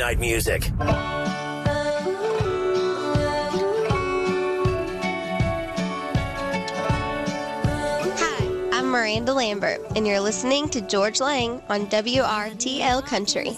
midnight music. Hi, I'm Miranda Lambert, and you're listening to Georges Lang on WRTL Country.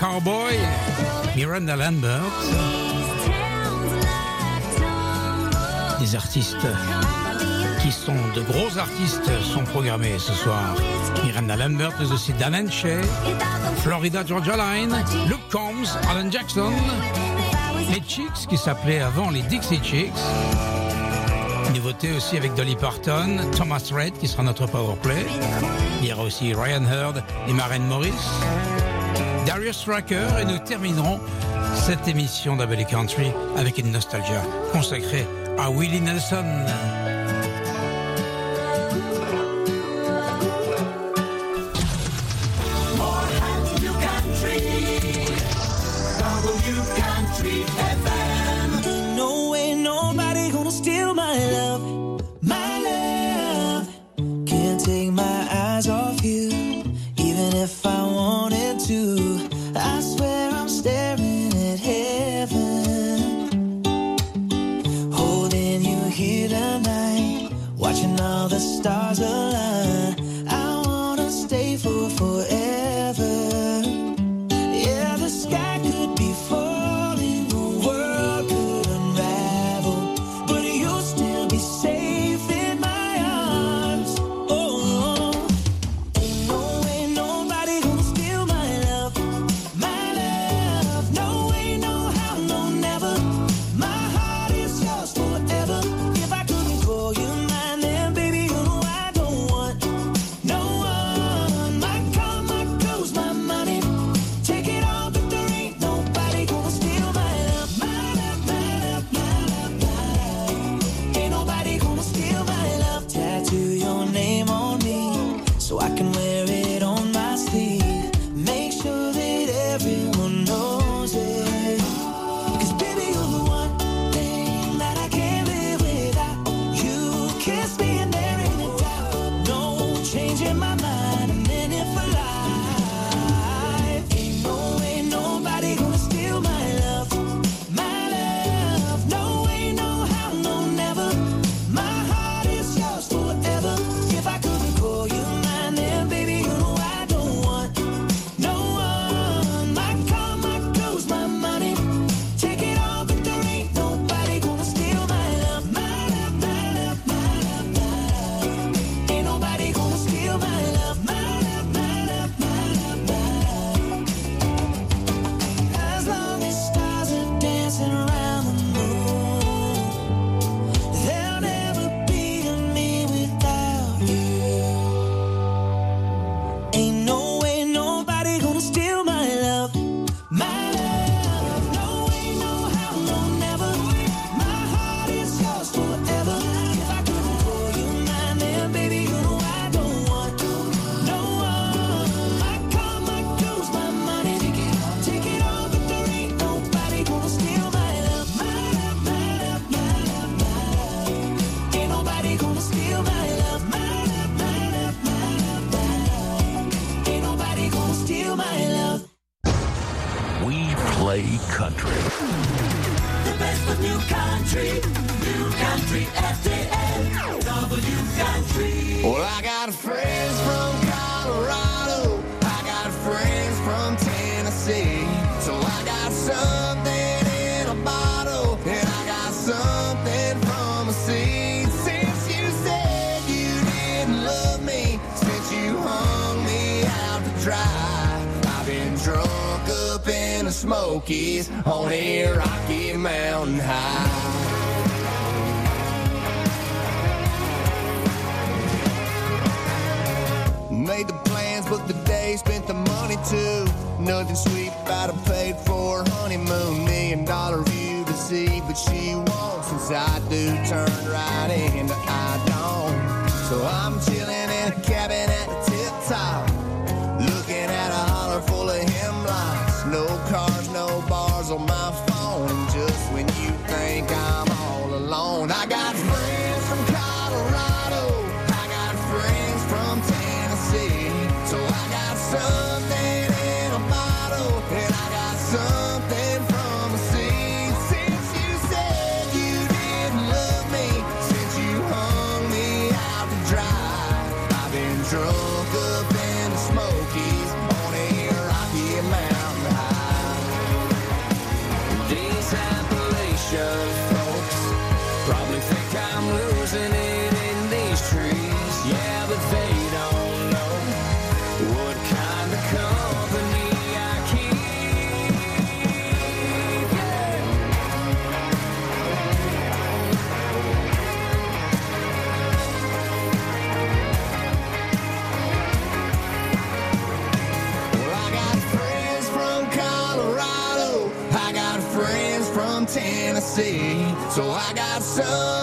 Cowboy, Miranda Lambert. Des artistes qui sont de gros artistes sont programmés ce soir. Miranda Lambert, mais aussi Dan Henshey, Florida Georgia Line, Luke Combs, Alan Jackson, les Chicks qui s'appelaient avant les Dixie Chicks. Nouveauté aussi avec Dolly Parton, Thomas Red qui sera notre powerplay. Il y aura aussi Ryan Hurd et Maren Morris. Et nous terminerons cette émission d'Abel Country avec une nostalgie consacrée à Willie Nelson. and sweet about a paid for honeymoon, million dollar view to see. But she won't, since I do turn right in, I don't. So I'm chilling. sun.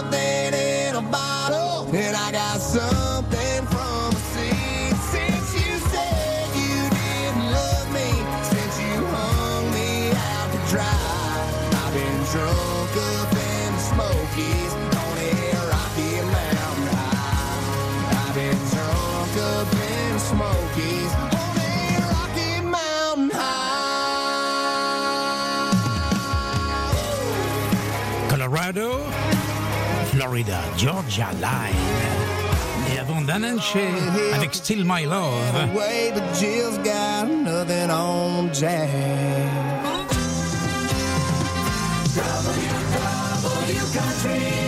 Florida, Georgia Line. Et avant Dan + Shay avec Steal My Love. W, w, country.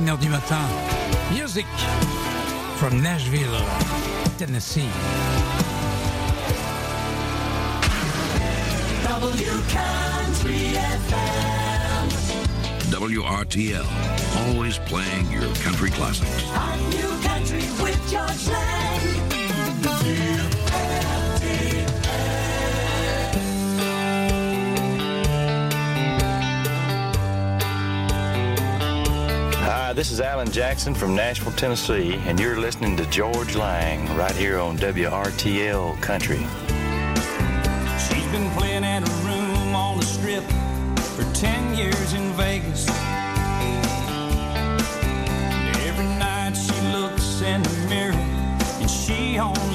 1h du matin. Music from Nashville, Tennessee. W Country FM. WRTL, always playing your country classics. Hot new country with Georges Lang. This is Alan Jackson from Nashville, Tennessee, and you're listening to Georges Lang right here on WRTL Country. She's been playing at a room on the strip for 10 years in Vegas. Every night she looks in the mirror and she only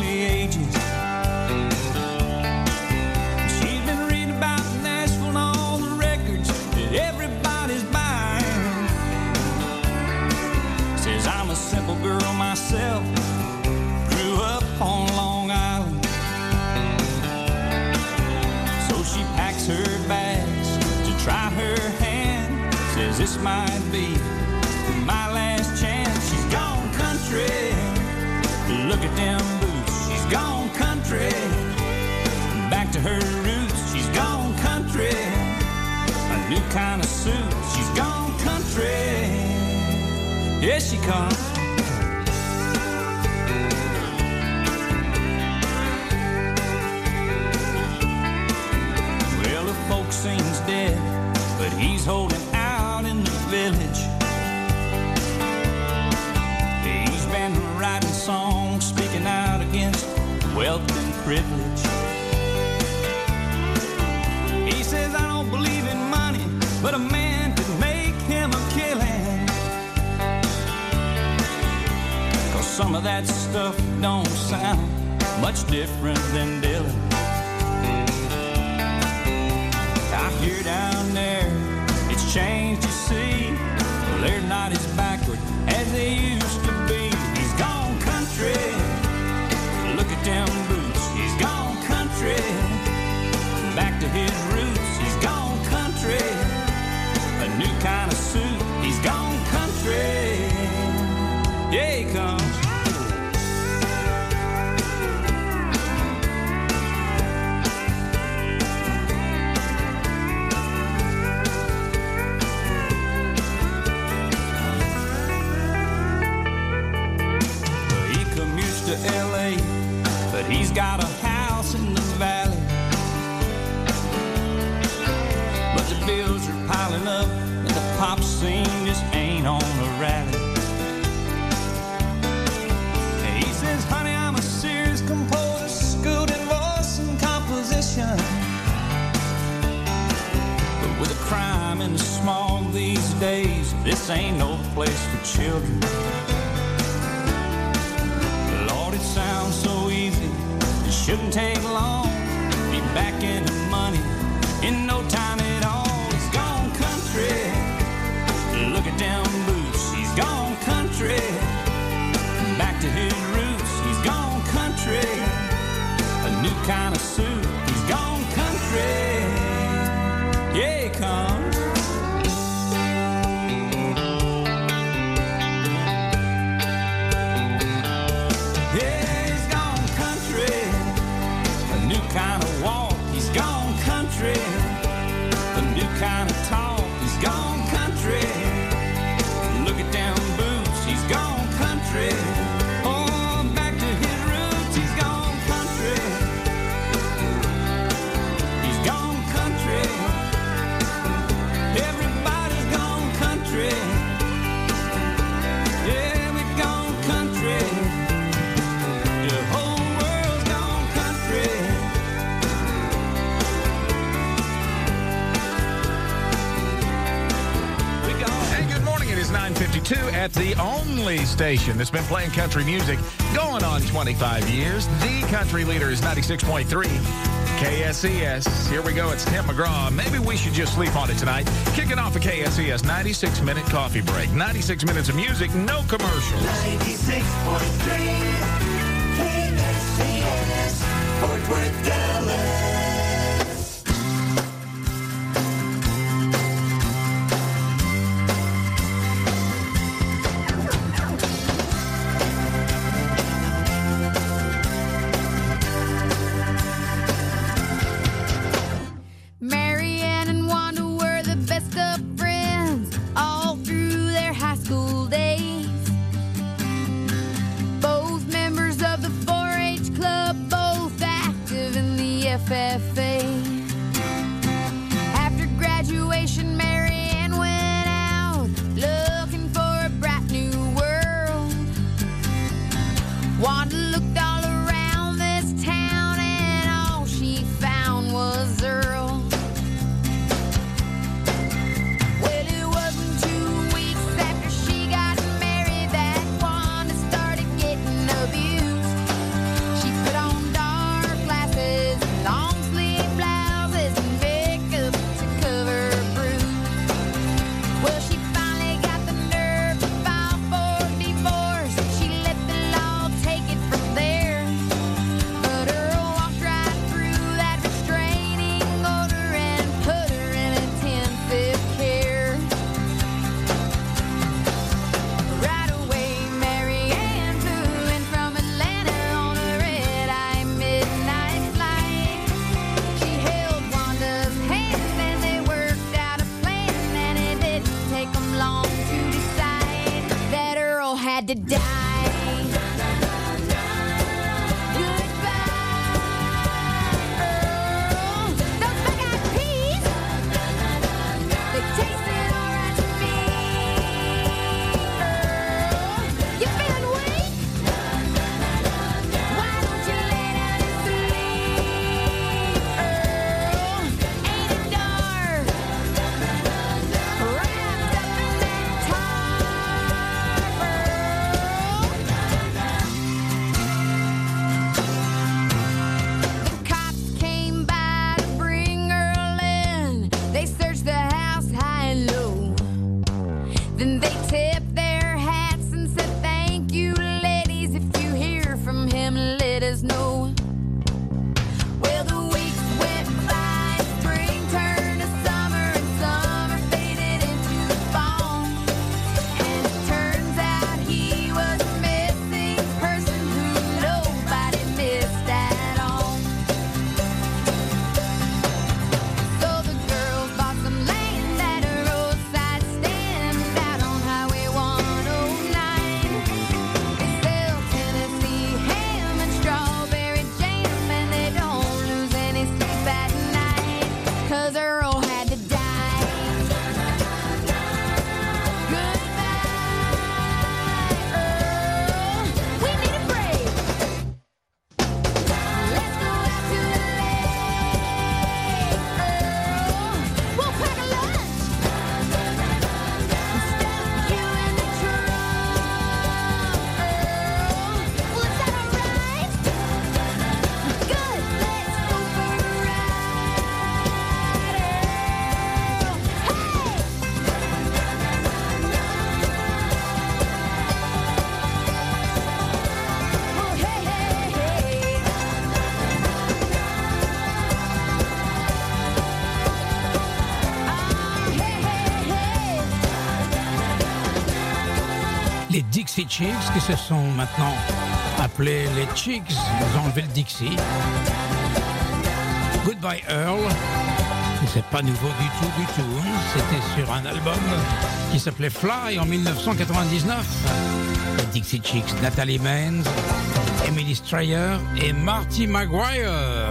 kind of suit. She's gone country. Here she comes. Well, the folk seems dead, but he's holding out in the village. He's been writing songs, speaking out against wealth and privilege. He says, I don't believe in but a man could make him a killing. Cause some of that stuff don't sound much different than Dylan. I hear down there, it's changed, you see. They're not as backward as they used station that's been playing country music going on 25 years. The country leader is 96.3 KSCS. Here we go. It's Tim McGraw. Maybe we should just sleep on it tonight. Kicking off a KSCS 96 minute coffee break. 96 minutes of music, no commercials. 96.3 KSCS, Fort Worth, Chicks, qui se sont maintenant appelés les Chicks, ils ont enlevé le Dixie. Goodbye Earl, c'est pas nouveau du tout, du tout. hein. C'était sur un album qui s'appelait Fly en 1999. Les Dixie Chicks, Natalie Maines, Emily Strayer et Marty Maguire.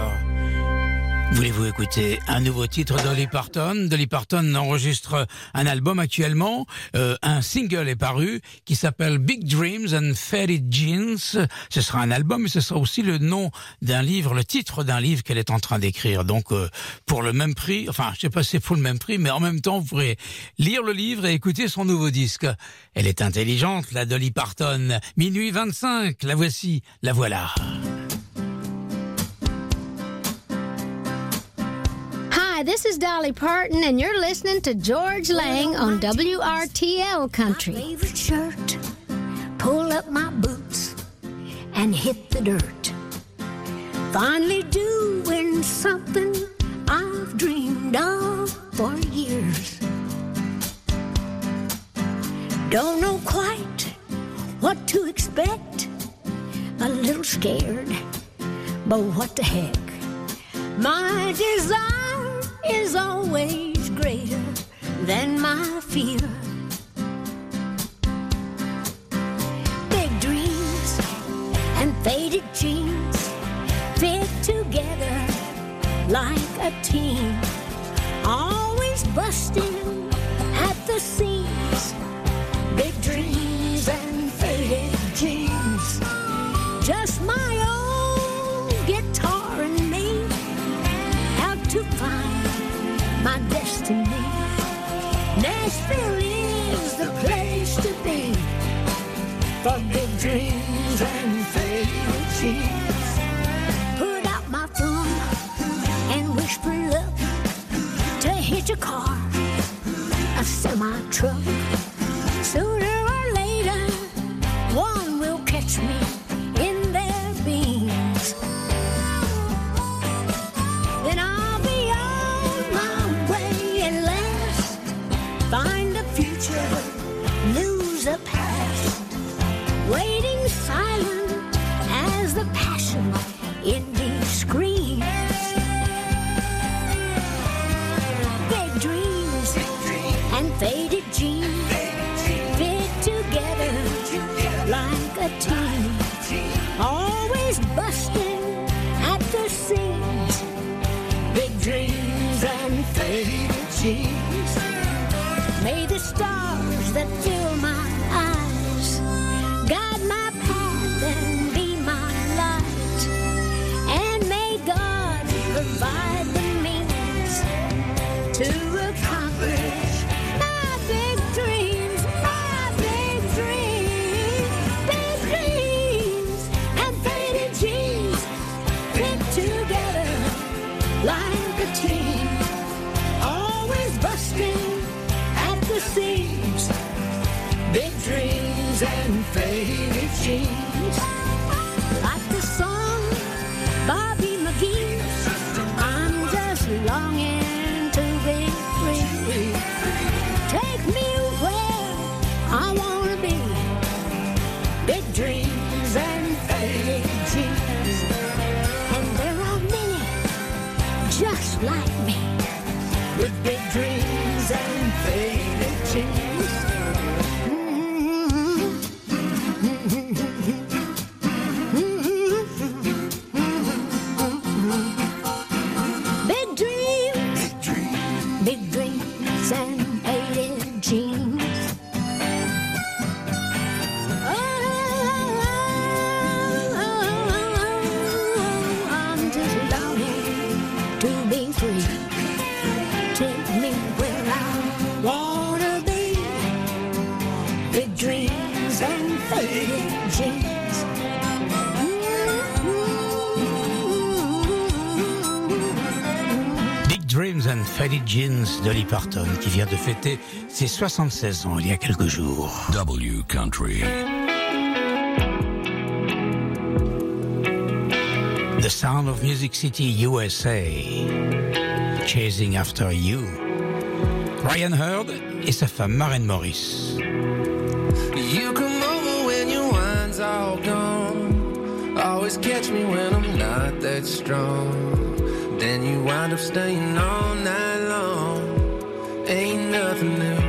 Voulez-vous écouter un nouveau titre d'Olly Parton? Dolly Parton enregistre un album actuellement. Euh, un single est paru qui s'appelle Big Dreams and Faded Jeans. Ce sera un album, mais ce sera aussi le nom d'un livre, le titre d'un livre qu'elle est en train d'écrire. Donc, euh, pour le même prix, enfin, je sais pas si c'est pour le même prix, mais en même temps, vous pourrez lire le livre et écouter son nouveau disque. Elle est intelligente, la Dolly Parton. Minuit 25, la voici, la voilà. Hi, this is Dolly Parton, and you're listening to Georges Lang on WRTL Country. favorite shirt, pull up my boots, and hit the dirt. Finally doing something I've dreamed of for years. Don't know quite what to expect, a little scared, but what the heck? My desire is always greater than my fear. Big dreams and faded jeans fit together like a team. Always busting at the seams. Destiny. Nashville is the place to be for big dreams and faded jeans. Put out my thumb and wish for luck to hit a car, a semi truck. Dolly Parton qui vient de fêter ses 76 ans il y a quelques jours. W Country. The Sound of Music City, USA. Chasing After You. Ryan Hurd et sa femme Maren Morris. You come over when your wine's all gone. Always catch me when I'm not that strong. Then you wind up staying all night. Ain't nothing new.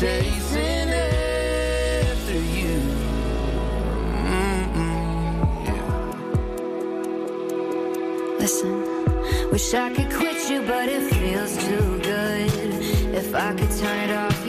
Chasing after you. Listen, wish I could quit you, but it feels too good. If I could turn it off,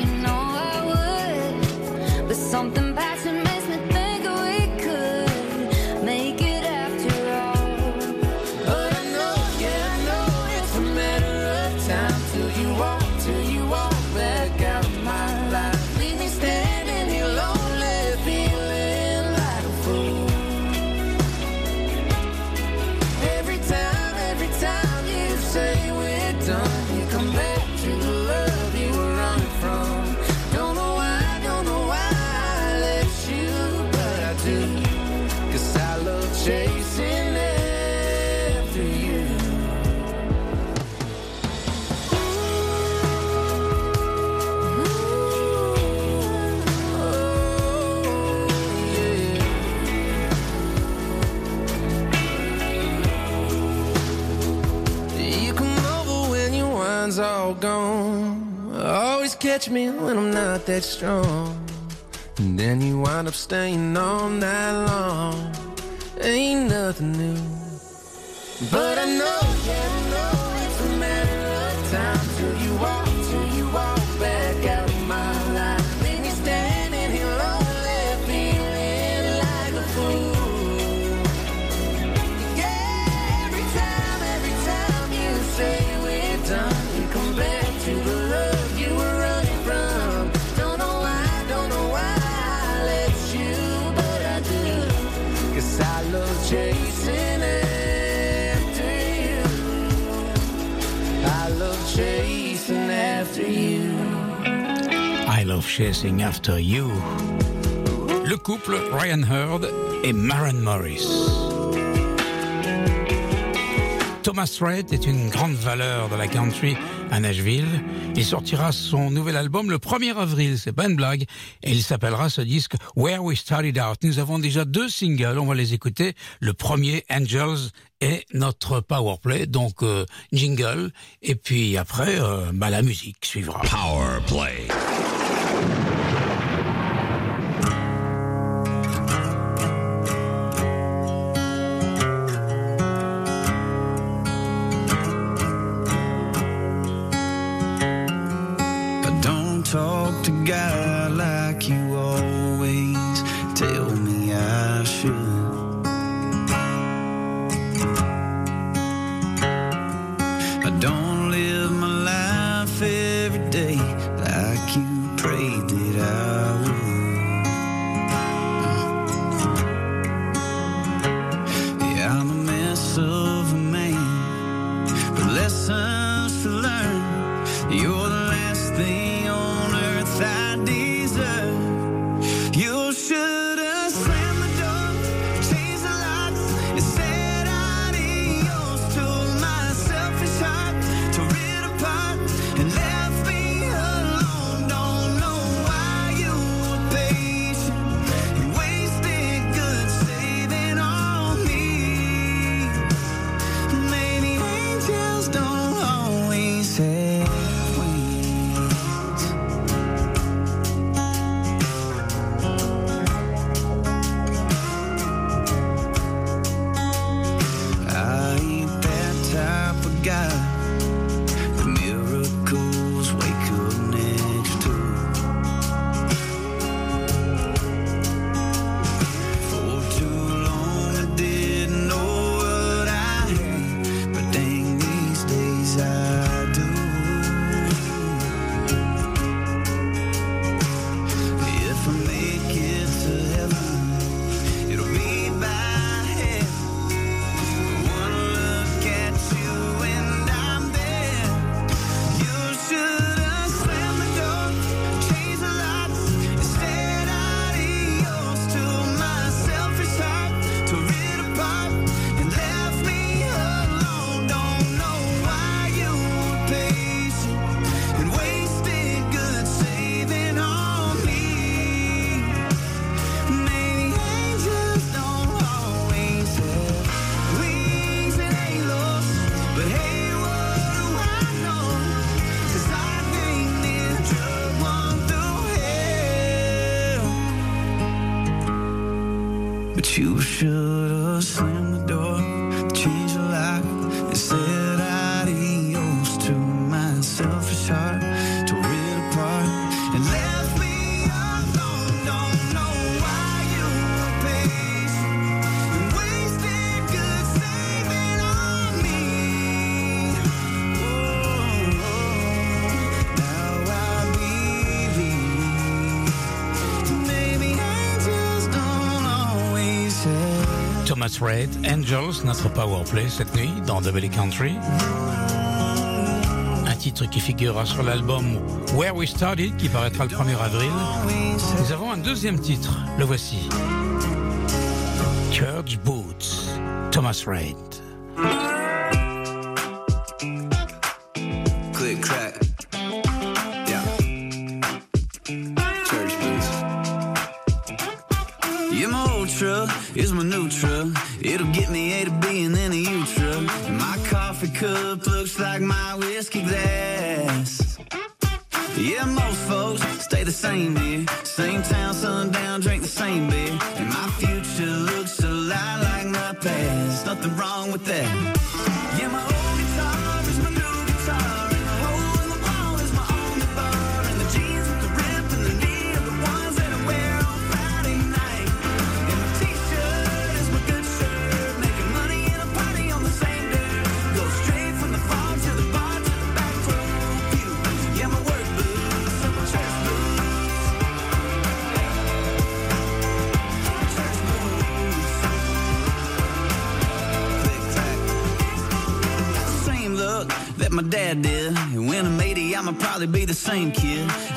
catch me when I'm not that strong. And then you wind up staying all night long. Ain't nothing new. But I know, yeah, I know it's a matter of time till you walk, till you walk back out of my life. Leave me standing here lonely, feeling like a fool. Yeah, every time, every time you say we're done, you come back to the Love Chasing After You. Le couple Ryan Hurd et Maren Morris. Thomas Rhett est une grande valeur de la country à Nashville. Il sortira son nouvel album le 1er avril, c'est pas une blague, et il s'appellera ce disque Where We Started Out. Nous avons déjà deux singles, on va les écouter. Le premier, Angels, est notre powerplay, donc euh, jingle, et puis après, euh, bah, la musique suivra. Power Thomas Reid, Angels, notre powerplay cette nuit dans Double Country. Un titre qui figurera sur l'album Where We Started qui paraîtra le 1er avril. Nous avons un deuxième titre, le voici. Church Boots, Thomas Reid.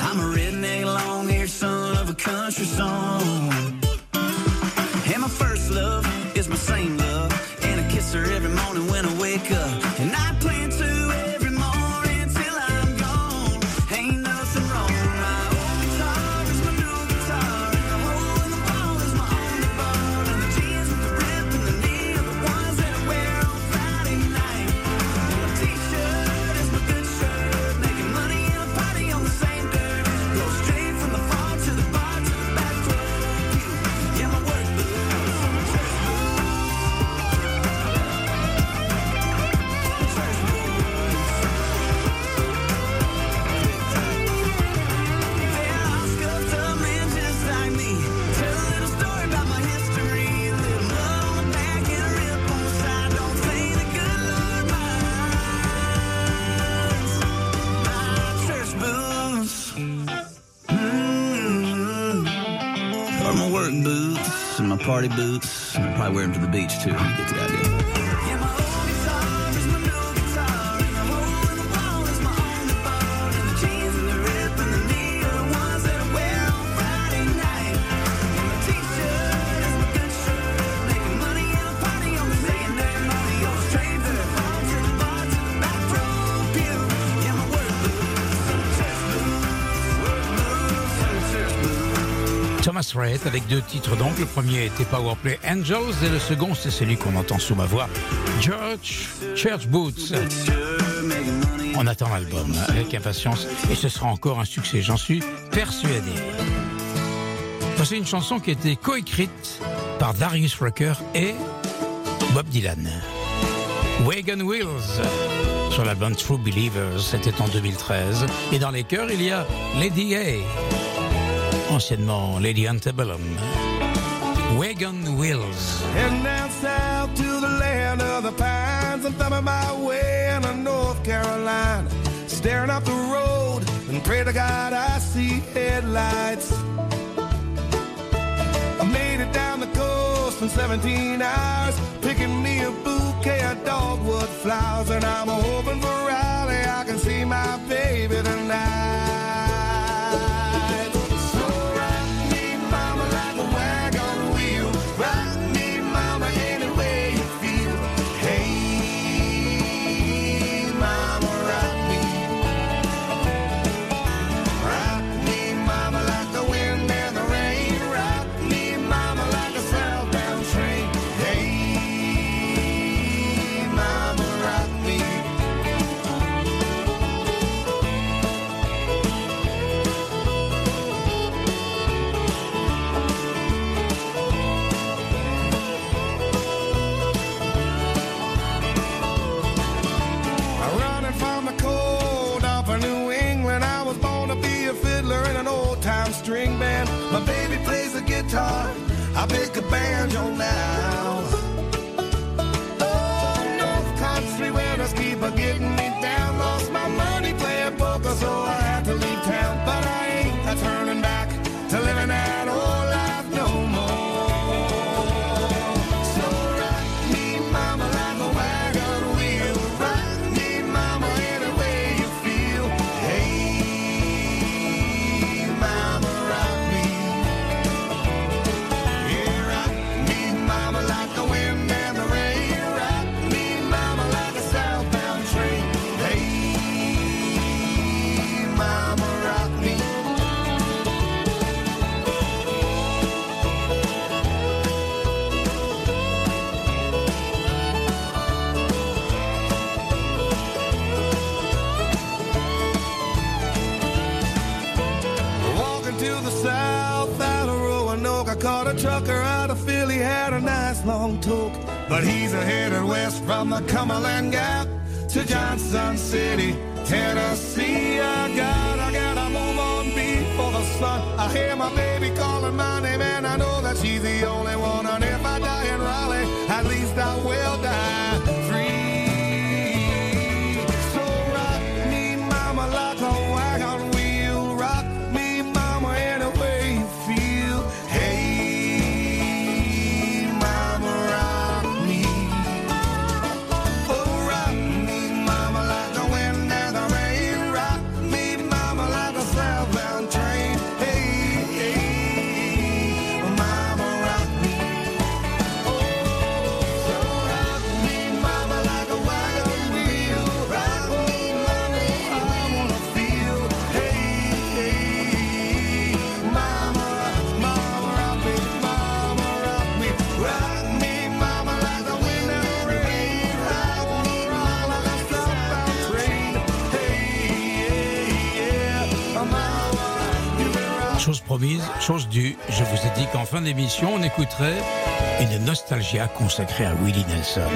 I'm a redneck, long haired son of a country song. And my first love is my same love. And I kiss her every morning when I wake up. And party boots, and I probably wear them to the beach too. Avec deux titres donc. Le premier était Powerplay Angels et le second c'est celui qu'on entend sous ma voix, Church, Church Boots. On attend l'album avec impatience et ce sera encore un succès, j'en suis persuadé. Voici une chanson qui a été coécrite par Darius Rucker et Bob Dylan. Wagon Wheels sur l'album True Believers, c'était en 2013. Et dans les chœurs, il y a Lady A, anciennement Lady Antebellum. Wagon Wheels. And down south to the land of the pines, I'm thumbing my way into North Carolina, staring up the road and pray to God I see headlights. I made it down the coast in 17 hours, picking me a bouquet of dogwood flowers, and I'm hoping for Raleigh I can see my baby tonight. Guitar. I pick a banjo now. But he's headed west from the Cumberland Gap to Johnson City, Tennessee. I got, I gotta move on before the sun. I hear my baby calling my name, and I know that she's the only one. And if I die in Raleigh, at least I will chose due. Je vous ai dit qu'en fin d'émission, on écouterait une nostalgia consacrée à Willie Nelson.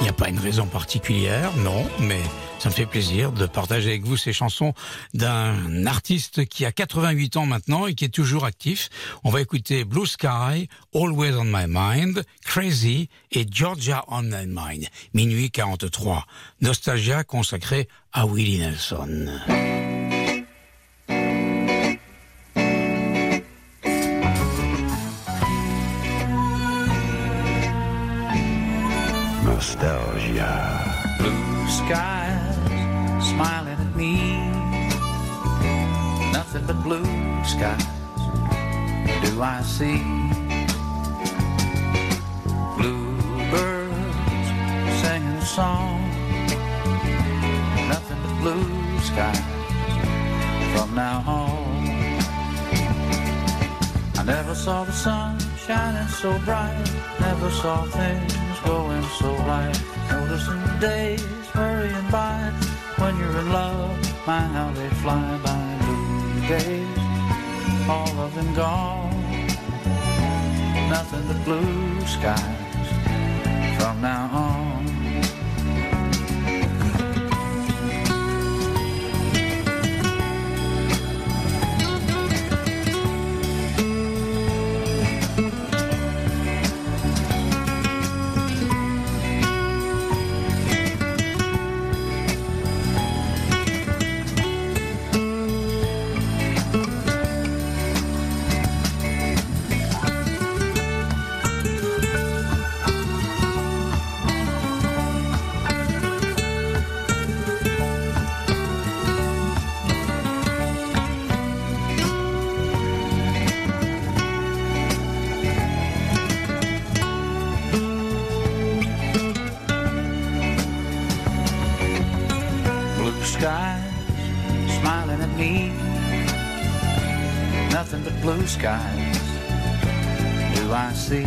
Il n'y a pas une raison particulière, non, mais ça me fait plaisir de partager avec vous ces chansons d'un artiste qui a 88 ans maintenant et qui est toujours actif. On va écouter Blue Sky, Always on My Mind, Crazy et Georgia on My Mind. Minuit 43. Nostalgia consacrée à Willie Nelson. Nostalgia. Blue skies smiling at me. Nothing but blue skies do I see. Bluebirds singing a song. Nothing but blue skies from now on. I never saw the sun shining so bright. Never saw things going so right. Noticing the days hurrying by. When you're in love, my how they fly by. Blue days, all of them gone. Nothing but blue skies from now on. Skies do I see.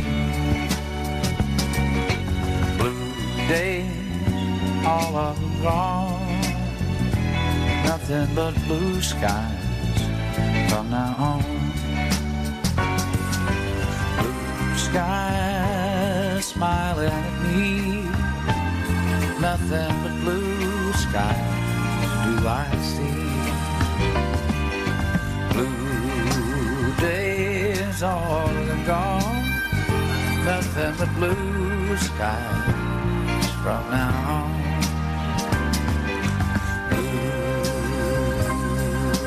Blue days, all of them gone. Nothing but blue skies blue skies from now on.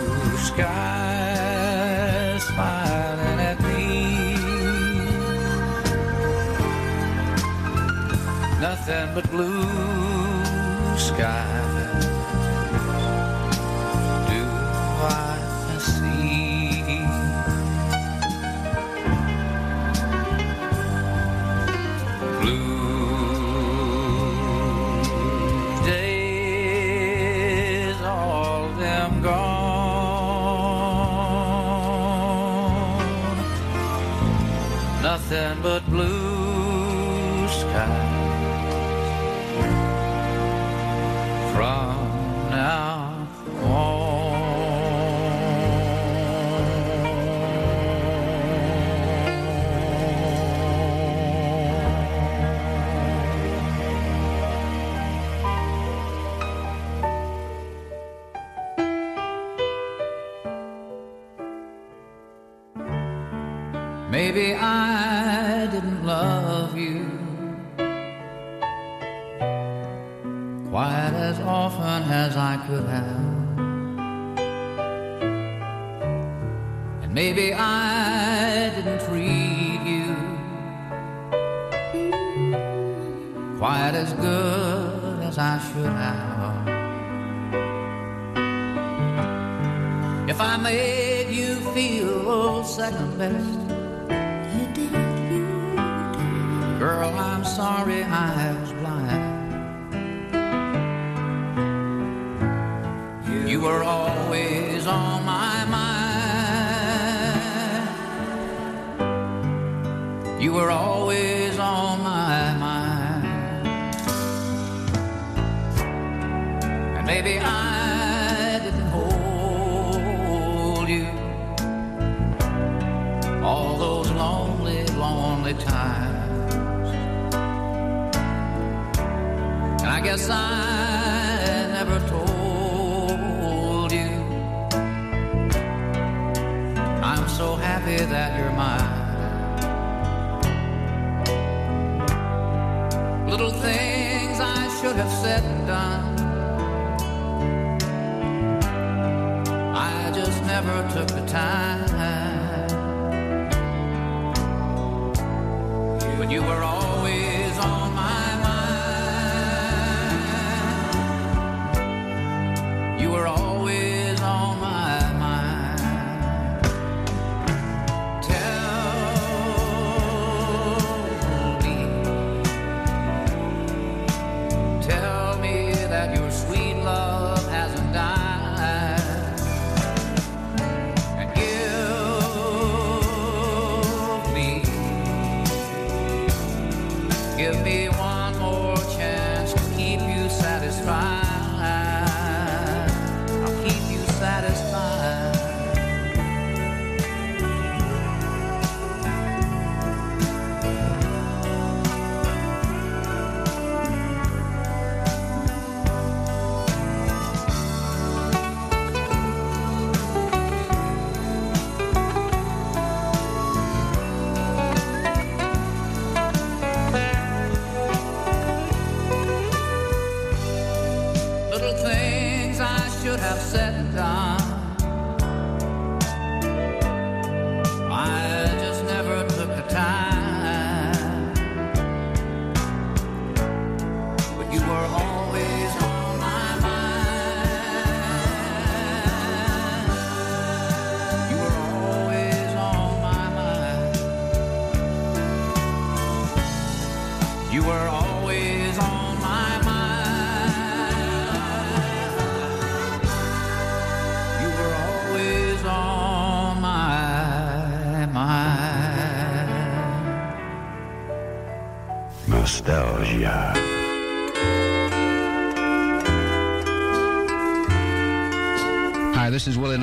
Blue skies smiling at me. Nothing but blue skies. Nothing but blue second best, lonely times. And I guess I never told you I'm so happy that you're mine. Little things I should have said and done. I just never took the time. But you were always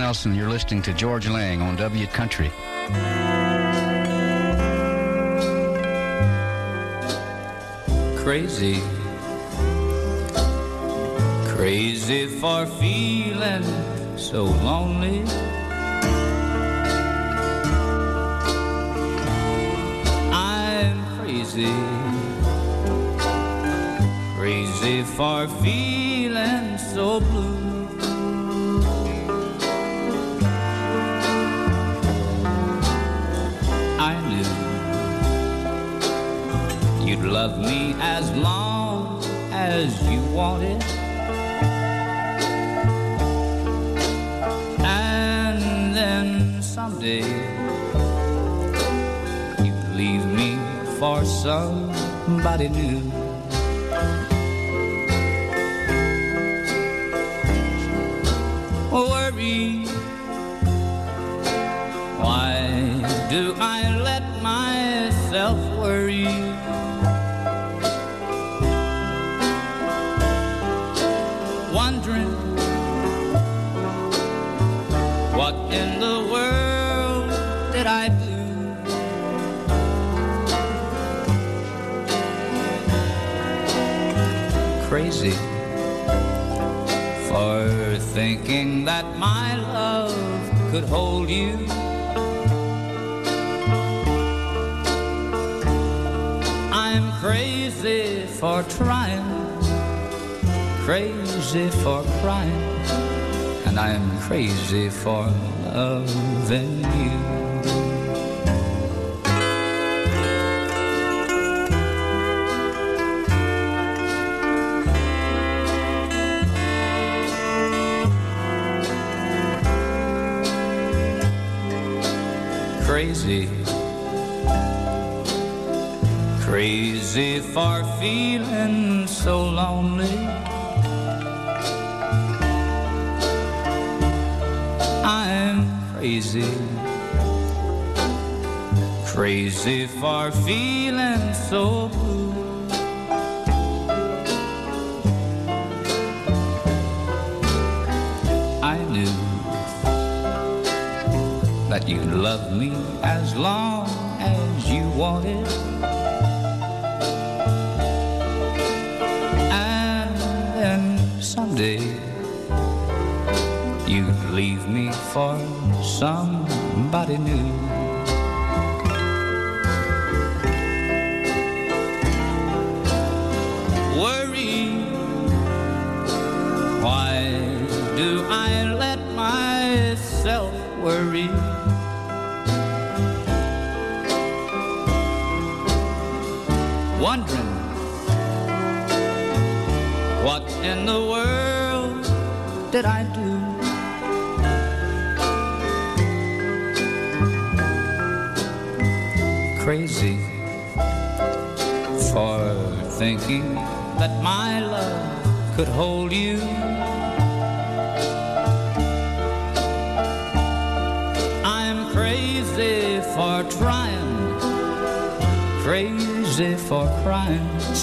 Nelson. You're listening to Georges Lang on W Country. Crazy. Crazy for feeling so lonely. I'm crazy, crazy for feeling so blue. For somebody new. Worry. Why do I let myself worry? For thinking that my love could hold you. I'm crazy for trying, crazy for crying, and I'm crazy for loving you. Crazy, crazy for feeling so lonely. I'm crazy, crazy for feeling so that you'd love me as long as you wanted. And then someday you'd leave me for somebody new. Worry. Why do I let myself worry? Wondering what in the world did I do? Crazy for thinking that my love could hold you.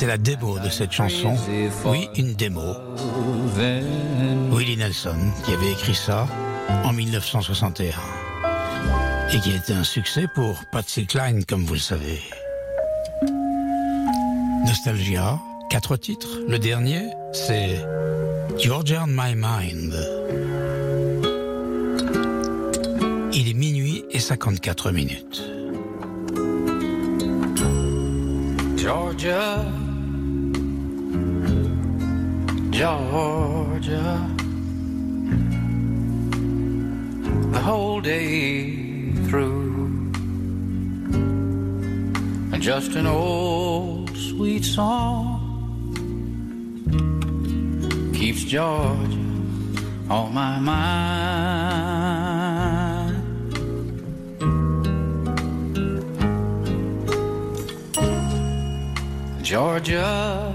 C'est la démo de cette chanson. Oui, une démo. Willie Nelson qui avait écrit ça en 1961 et qui a été un succès pour Patsy Cline, comme vous le savez. Nostalgia, quatre titres. Le dernier, c'est Georgia on My Mind. Il est minuit et 54 minutes. Georgia, Georgia, the whole day through, and just an old sweet song keeps Georgia on my mind. Georgia,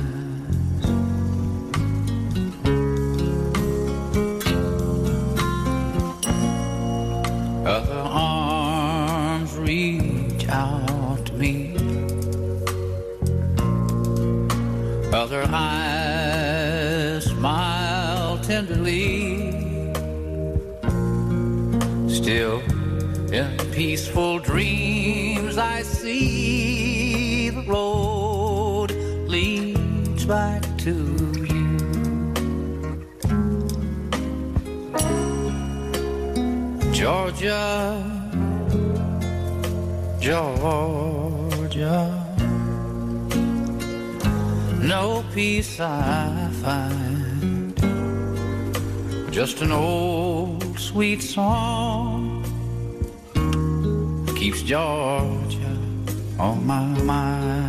Other eyes smile tenderly. Still, in peaceful dreams, I see the road leads back to you. Georgia, Georgia, no peace I find, just an old sweet song keeps Georgia on my mind.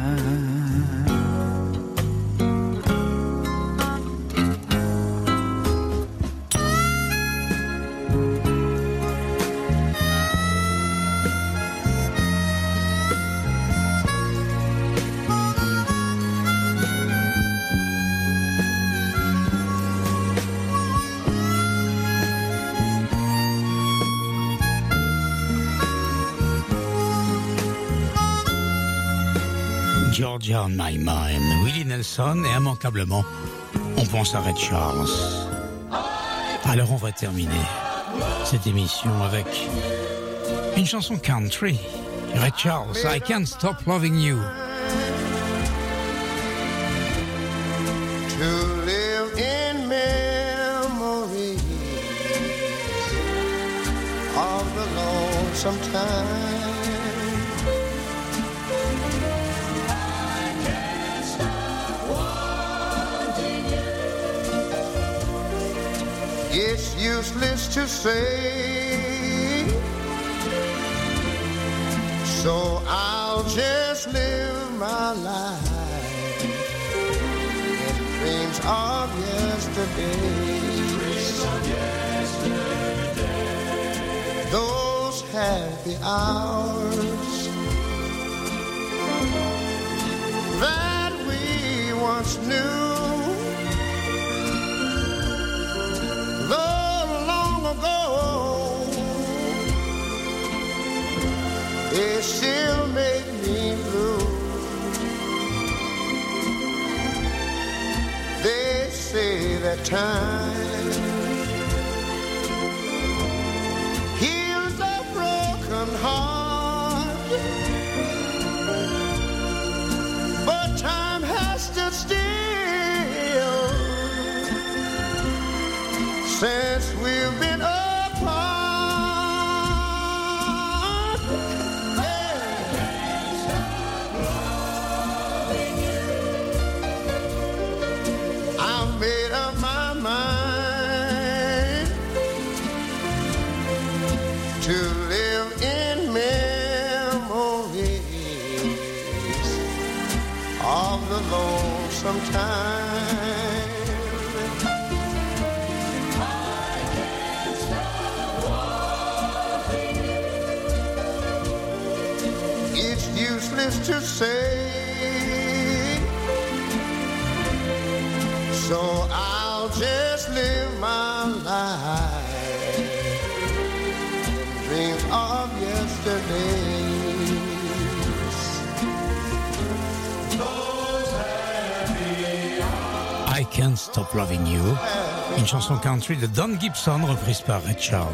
Georgia on my mind. Willie Nelson et immanquablement, on pense à Red Charles. Alors on va terminer cette émission avec une chanson country. Red Charles, I Can't Stop Loving You. Useless to say, so I'll just live my life in dreams of yesterday. Those happy hours that we once knew. Still make me blue. They say that time lonesome time. It's useless to say. So I'll just live my life. Dreams of yesterdays. Stop Loving You. Une chanson country de Don Gibson reprise par Red Charles.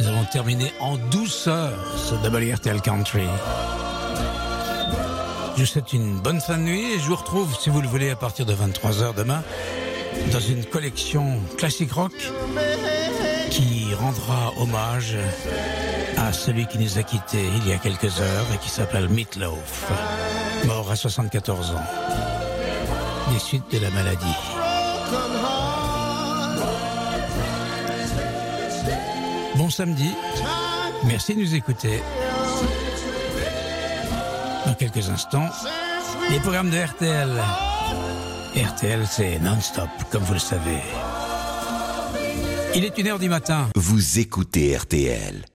Nous avons terminé en douceur ce WRTL Country. Je vous souhaite une bonne fin de nuit et je vous retrouve, si vous le voulez, à partir de 23h demain dans une collection classique rock qui rendra hommage à celui qui nous a quittés il y a quelques heures et qui s'appelle Meatloaf, mort à 74 ans suites de la maladie. Bon samedi, merci de nous écouter. Dans quelques instants, les programmes de RTL. RTL, c'est non-stop, comme vous le savez. Il est une heure du matin. Vous écoutez RTL.